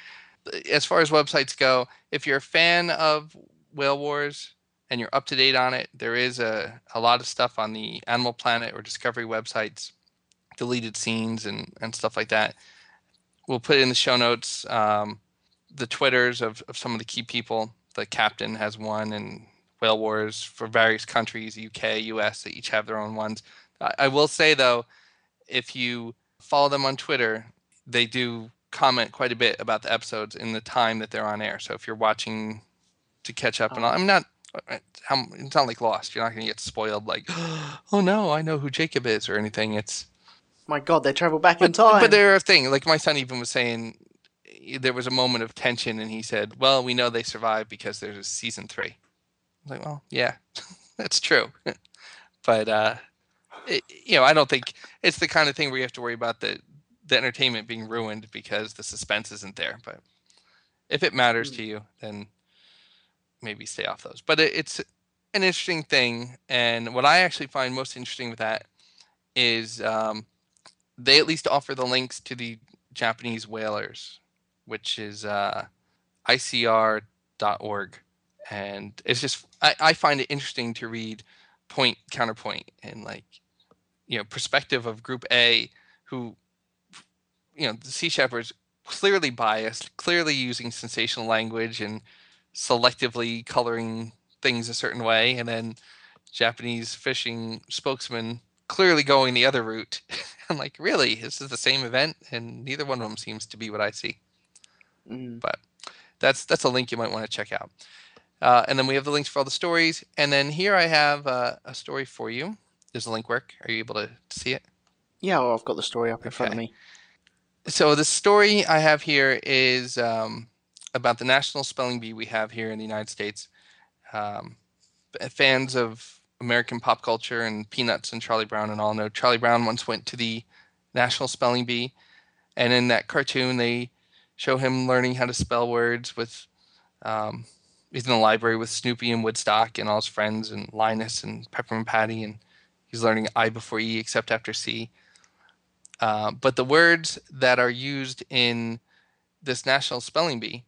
As far as websites go, if you're a fan of Whale Wars and you're up to date on it, there is a, a lot of stuff on the Animal Planet or Discovery websites, deleted scenes and, and stuff like that. We'll put in the show notes. Um, the Twitters of, of some of the key people. The captain has one, and Whale Wars for various countries, UK, US, they each have their own ones. I, I will say though, if you follow them on Twitter, they do comment quite a bit about the episodes in the time that they're on air. So if you're watching to catch up, and all, I'm not. I'm, it's not like Lost. You're not going to get spoiled. Like, oh no, I know who Jacob is or anything. It's My God, they travel back in time. but there are things like my son even was saying there was a moment of tension, and he said, "Well, we know they survived because there's a season three. I was like, "Well, yeah, that's true." but uh, it, you know, I don't think it's the kind of thing where you have to worry about the the entertainment being ruined because the suspense isn't there. But if it matters to you, then maybe stay off those. But it, it's an interesting thing, and what I actually find most interesting with that is um, they at least offer the links to the Japanese whalers, which is uh, ICR.org, and it's just I, I find it interesting to read point counterpoint and like you know perspective of Group A, who you know the Sea Shepherds clearly biased, clearly using sensational language and selectively coloring things a certain way, and then Japanese fishing spokesman clearly going the other route. I'm like, really? This is the same event, and neither one of them seems to be what I see. Mm. But that's that's a link you might want to check out. Uh, and then we have the links for all the stories. And then here I have uh, a story for you. Does the link work? Are you able to, see it? Yeah, well, I've got the story up in front of me. So the story I have here is um, about the National Spelling Bee we have here in the United States. Um, fans of American pop culture and Peanuts and Charlie Brown and all know Charlie Brown once went to the National Spelling Bee, and in that cartoon they show him learning how to spell words with. Um, he's in the library with Snoopy and Woodstock and all his friends and Linus and Peppermint Patty, and he's learning I before E except after C. Uh, but the words that are used in this National Spelling Bee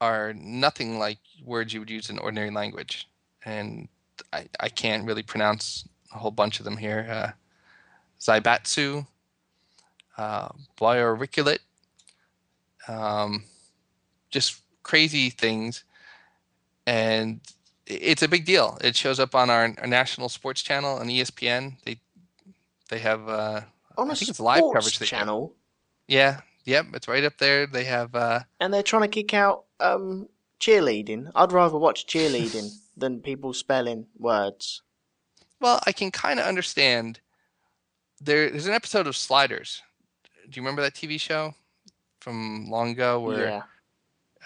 are nothing like words you would use in ordinary language. And I, I can't really pronounce a whole bunch of them here. Uh, Zaibatsu, uh, um, just crazy things. And it's a big deal. It shows up on our, our national sports channel on ESPN. They they have uh, On I think it's live coverage channel, Yeah, yep, it's right up there. They have uh and they're trying to kick out um, cheerleading. I'd rather watch cheerleading than people spelling words. well, I can kind of understand there there's an episode of Sliders. Do you remember that TV show from long ago where Yeah.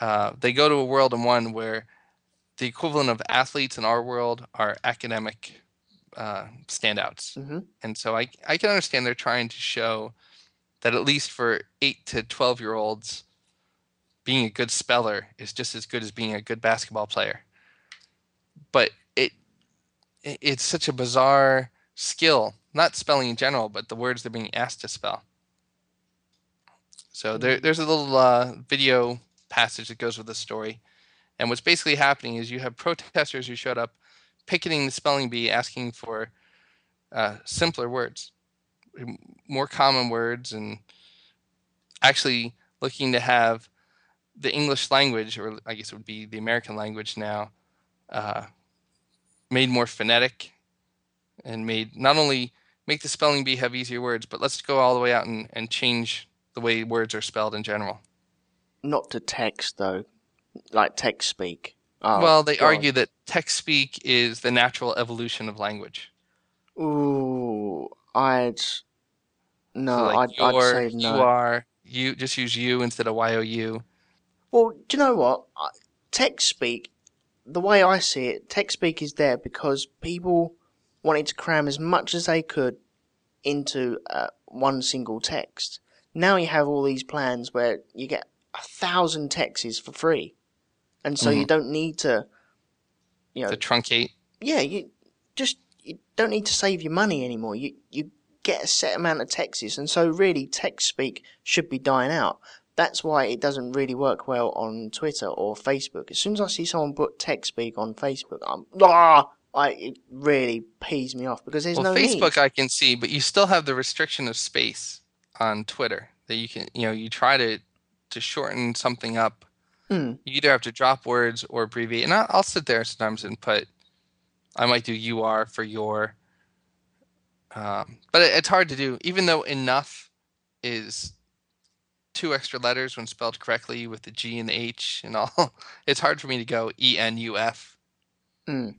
uh, they go to a world in one where the equivalent of athletes in our world are academic uh, standouts. hmm And so I I can understand they're trying to show that at least for 8 to 12 year olds being a good speller is just as good as being a good basketball player. But it it- it's such a bizarre skill, not spelling in general, but the words they're being asked to spell. So there, there's a little uh, video passage that goes with the story. And what's basically happening is you have protesters who showed up picketing the spelling bee asking for uh, simpler words, more common words, and actually looking to have the English language, or I guess it would be the American language now, uh, made more phonetic and made not only make the spelling bee have easier words, but let's go all the way out and, and change the way words are spelled in general. Not to text though, like text speak. Oh, well, they argue that text speak is the natural evolution of language. Ooh, I'd no, So, like I'd, I'd say no. you are, you just use you instead of y o u. Well, do you know what? I- Text speak, the way I see it, text speak is there because people wanted to cram as much as they could into uh, one single text. Now you have all these plans where you get a thousand texts for free, and so you Mhm. don't need to, you know, The truncate. yeah, you just you don't need to save your money anymore. You you get a set amount of texts, and so really text speak should be dying out. That's why it doesn't really work well on Twitter or Facebook. As soon as I see someone put text speak on Facebook, I'm ah, I it really pees me off because there's well, no Facebook need. I can see, but you still have the restriction of space on Twitter that you can, you know, you try to to shorten something up. Hmm. You either have to drop words or abbreviate. And I'll sit there sometimes and put, I might do you are for your. Um, but it, it's hard to do, even though enough is two extra letters when spelled correctly with the G and the H and all. It's hard for me to go E N U F. Hmm.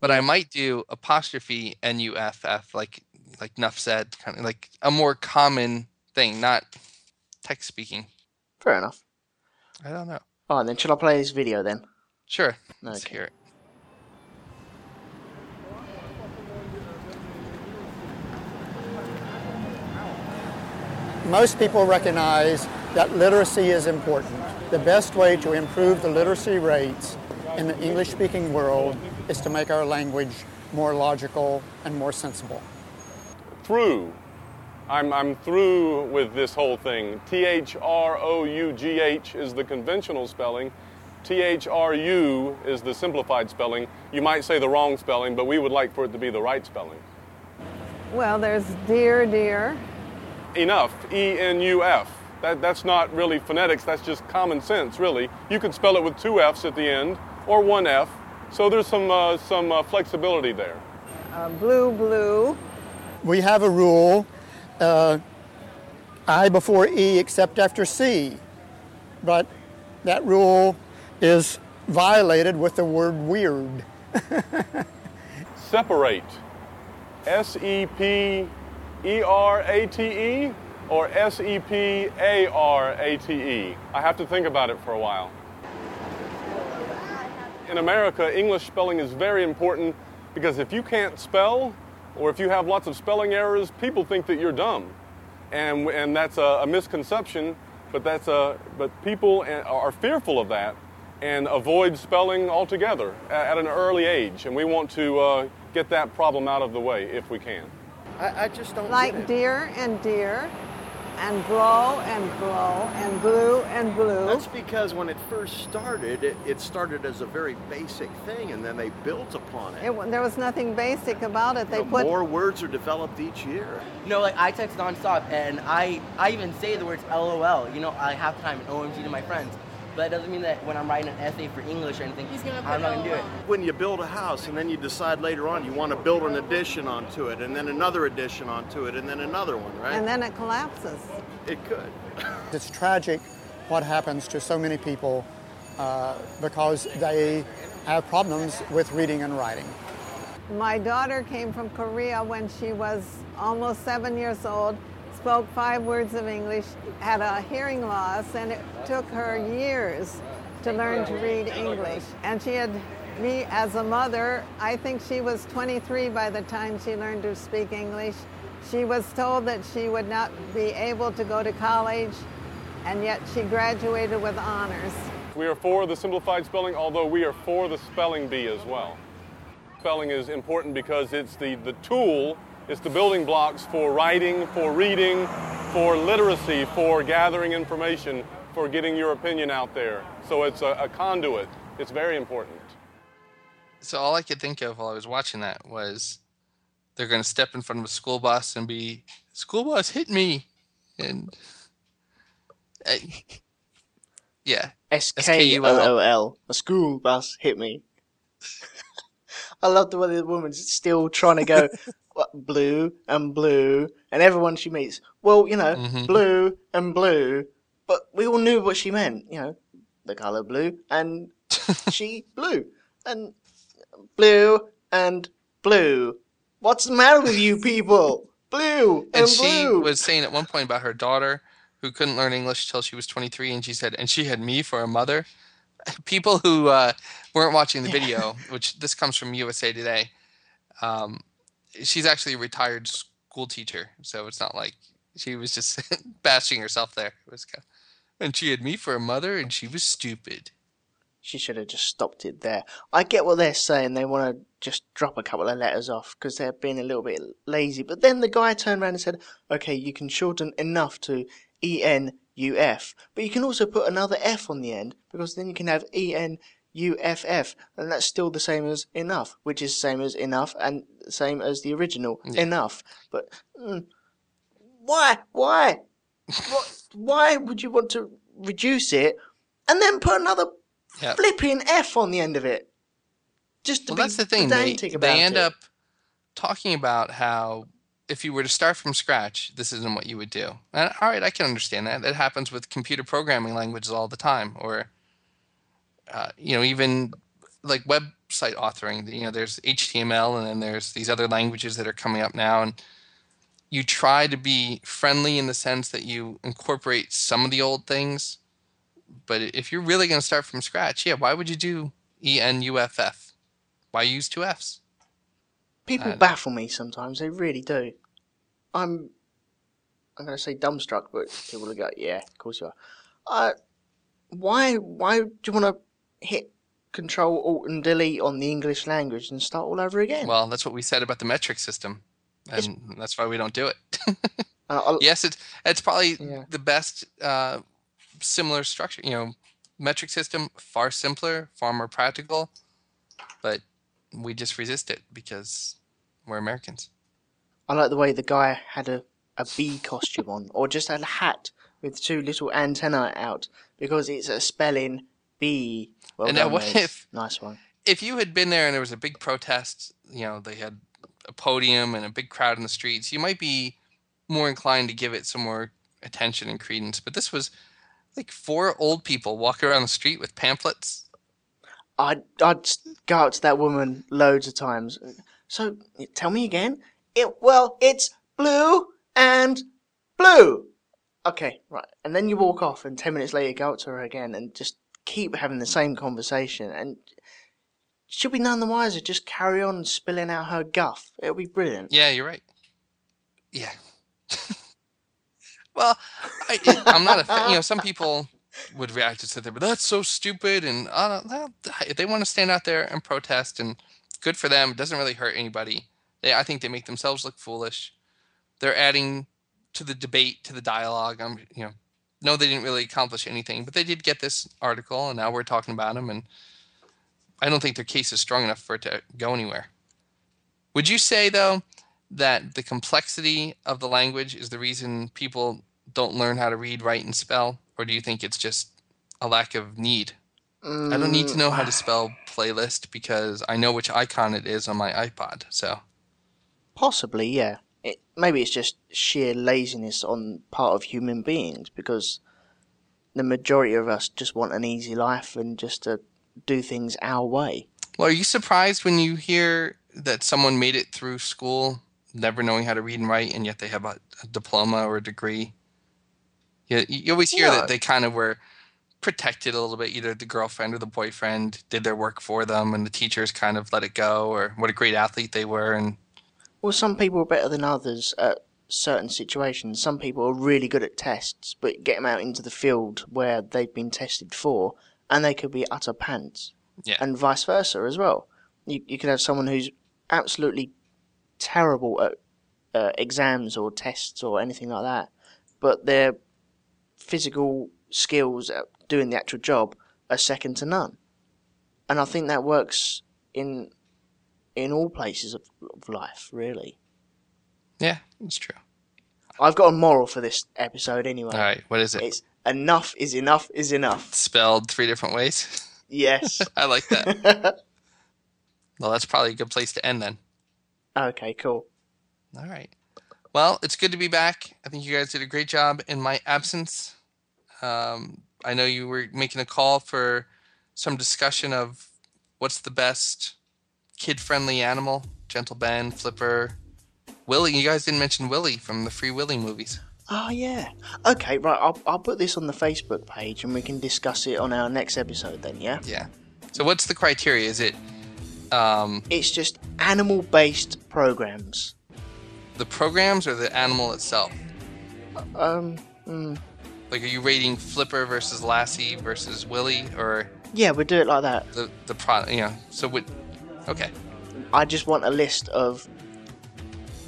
But I might do apostrophe N U F F like like Nuff said, kind of like a more common thing, not text speaking. Fair enough. I don't know. All right, then shall I play this video then? Sure. Let's Okay. hear it. most people recognize that literacy is important. The best way to improve the literacy rates in the English speaking world is to make our language more logical and more sensible. Through. I'm, I'm through with this whole thing. T H R O U G H is the conventional spelling. T H R U is the simplified spelling. You might say the wrong spelling, but we would like for it to be the right spelling. Well, there's dear, dear. Enough. E N U F. That, that's not really phonetics, that's just common sense, really. You could spell it with two F's at the end or one F. So there's some, uh, some uh, flexibility there. Uh, blue, blue. We have a rule uh, I before E except after C, but that rule is violated with the word weird. Separate. S E P E R A T E or S E P A R A T E. I have to think about it for a while. In America, English spelling is very important because if you can't spell or if you have lots of spelling errors, people think that you're dumb. And, and that's a, a misconception, but, that's a, but people are fearful of that and avoid spelling altogether at, at an early age. And we want to uh, get that problem out of the way if we can. I, I just don't like dear and dear and grow and grow and blue and blue. That's because when it first started, it, it started as a very basic thing, and then they built upon it. it there was nothing basic about it. They You know, put more words are developed each year. No, like I text nonstop, and I I even say the words LOL. You know, I have time and OMG to my friends. But that doesn't mean that when I'm writing an essay for English or anything, I'm not gonna do it. When you build a house and then you decide later on you want to build an addition onto it, and then another addition onto it, and then another one, right? and then it collapses. it could. It's tragic what happens to so many people uh, because they have problems with reading and writing. My daughter came from Korea when she was almost seven years old, spoke five words of English, had a hearing loss, and it took her years to learn to read English. And she had me as a mother, I think she was 23 by the time she learned to speak English. She was told that she would not be able to go to college, and yet she graduated with honors. We are for the simplified spelling, although we are for the spelling bee as well. Spelling is important because it's the, the tool, it's the building blocks for writing, for reading, for literacy, for gathering information, for getting your opinion out there. So it's a, a conduit. It's very important. So all I could think of while I was watching that was they're going to step in front of a school bus and be, "School bus, hit me!" And uh, yeah, S K O O L. A school bus hit me. I love the way the woman's still trying to go what, blue and blue, and everyone she meets, well, you know, Mhm. blue and blue, but we all knew what she meant, you know, the colour blue, and she blue, and blue and blue. What's the matter with you people? Blue and, and she blue. was saying at one point about her daughter who couldn't learn English till she was 23, and she said, and she had me for a mother. People who uh, weren't watching the video, which this comes from USA Today, um, she's actually a retired school teacher, so it's not like she was just bashing herself there. It was kind of, and she had me for a mother, and she was stupid. She should have just stopped it there. I get what they're saying. They want to just drop a couple of letters off because they're being a little bit lazy. But then the guy turned around and said, okay, you can shorten enough to E N U F, but you can also put another F on the end because then you can have E N U F F, and that's still the same as enough, which is same as enough and same as the original enough. But mm, why? Why? what, why would you want to reduce it and then put another Yeah. flipping F on the end of it? Just to well, be that's the thing. They, they end it. up talking about how if you were to start from scratch, this isn't what you would do. And all right, I can understand that. That happens with computer programming languages all the time, or uh, you know, even like website authoring. You know, there's HTML, and then there's these other languages that are coming up now, and you try to be friendly in the sense that you incorporate some of the old things. But if you're really going to start from scratch, yeah, why would you do E N U F F? Why use two Fs? People baffle me sometimes. They really do. I'm. I'm going to say dumbstruck, but people will go, "Yeah, of course you are." Uh, why? Why do you want to hit Control Alt and Delete on the English language and start all over again. Well, that's what we said about the metric system, and that's why we don't do it. I'll- yes, it's it's probably Yeah. the best uh, similar structure. You know, metric system far simpler, far more practical, but we just resist it because we're Americans. I like the way the guy had a, a bee costume on, or just had a hat with two little antennae out, because it's a spelling bee. Well And now done, what mates. if- Nice one. If you had been there and there was a big protest, you know, they had a podium and a big crowd in the streets, you might be more inclined to give it some more attention and credence. But this was like four old people walking around the street with pamphlets. I'd, I'd go out to that woman loads of times. So, tell me again. It, well, it's blue and blue. Okay, right. And then you walk off, and ten minutes later, you go out to her again and just keep having the same conversation. And she'll be none the wiser. Just carry on spilling out her guff. It'll be brilliant. Yeah, you're right. Yeah. well, I, I'm not a fan. You know, some people would react to there, but that's so stupid. And uh, they want to stand out there and protest, and good for them. It doesn't really hurt anybody. They, I think they make themselves look foolish. They're adding to the debate, to the dialogue. I'm, you know, no, they didn't really accomplish anything, but they did get this article, and now we're talking about them. And I don't think their case is strong enough for it to go anywhere. Would you say though that the complexity of the language is the reason people don't learn how to read, write, and spell, or do you think it's just a lack of need? I don't need to know how to mm. spell playlist because I know which icon it is on my iPod. So Possibly, yeah. It, maybe it's just sheer laziness on part of human beings because the majority of us just want an easy life and just to do things our way. Well, are you surprised when you hear that someone made it through school never knowing how to read and write, and yet they have a, a diploma or a degree? Yeah, you, you always hear No. that they kind of were protected a little bit. Either the girlfriend or the boyfriend did their work for them, and the teachers kind of let it go, or what a great athlete they were. And Well, some people are better than others at certain situations. Some people are really good at tests, but get them out into the field where they've been tested for, and they could be utter pants. Yeah. And vice versa as well. You, you could have someone who's absolutely terrible at uh, exams or tests or anything like that, but their physical skills at doing the actual job are second to none. And I think that works in in all places of, of life, really. yeah, it's true. I've got a moral for this episode anyway. All right, what is it? It's enough is enough is enough. Spelled three different ways. Yes. I like that. well, that's probably a good place to end then. okay, cool. All right. Well, it's good to be back. I think you guys did a great job in my absence. Um, I know you were making a call for some discussion of what's the best kid-friendly animal. Gentle Ben, Flipper, Willie. You guys didn't mention Willie from the Free Willy movies. Oh yeah. Okay, right. I'll I'll put this on the Facebook page and we can discuss it on our next episode then. Yeah. Yeah. So what's the criteria? Is it um, It's just animal-based programs. the programs or the animal itself? Um. mm, Like, are you rating Flipper versus Lassie versus Willie, or yeah, we'll do it like that. the the product? yeah. know, so what? Okay. I just want a list of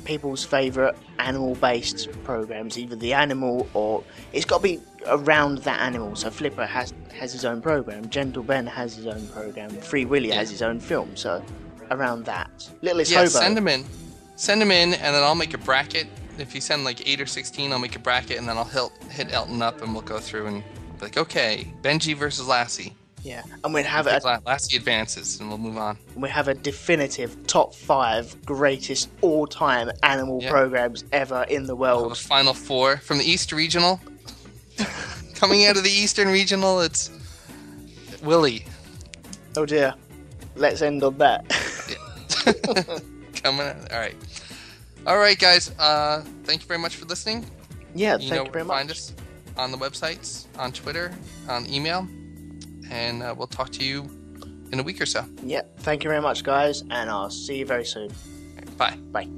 people's favourite animal-based programs, either the animal or it's got to be around that animal. So Flipper has has his own program, Gentle Ben has his own program, Free Willy has his own film. So around that, Littlest yeah, Hobo. send them in. Send them in, and then I'll make a bracket. If you send like eight or sixteen, I'll make a bracket, and then I'll hit hit Elton up, and we'll go through and be like, okay, Benji versus Lassie. Yeah, and we'd have I a think La- advances, and we'll move on. we have a definitive top five greatest all-time animal Yeah. programs ever in the world. The final four from the East Regional. Coming out of the Eastern Regional, it's Willie. Oh dear, let's end on that. Coming out. All right. All right, guys. Uh, thank you very much for listening. yeah, you thank know you very much. find us on the websites, on Twitter, on email, and uh, we'll talk to you in a week or so. Yeah, thank you very much, guys, and I'll see you very soon. Bye. Bye.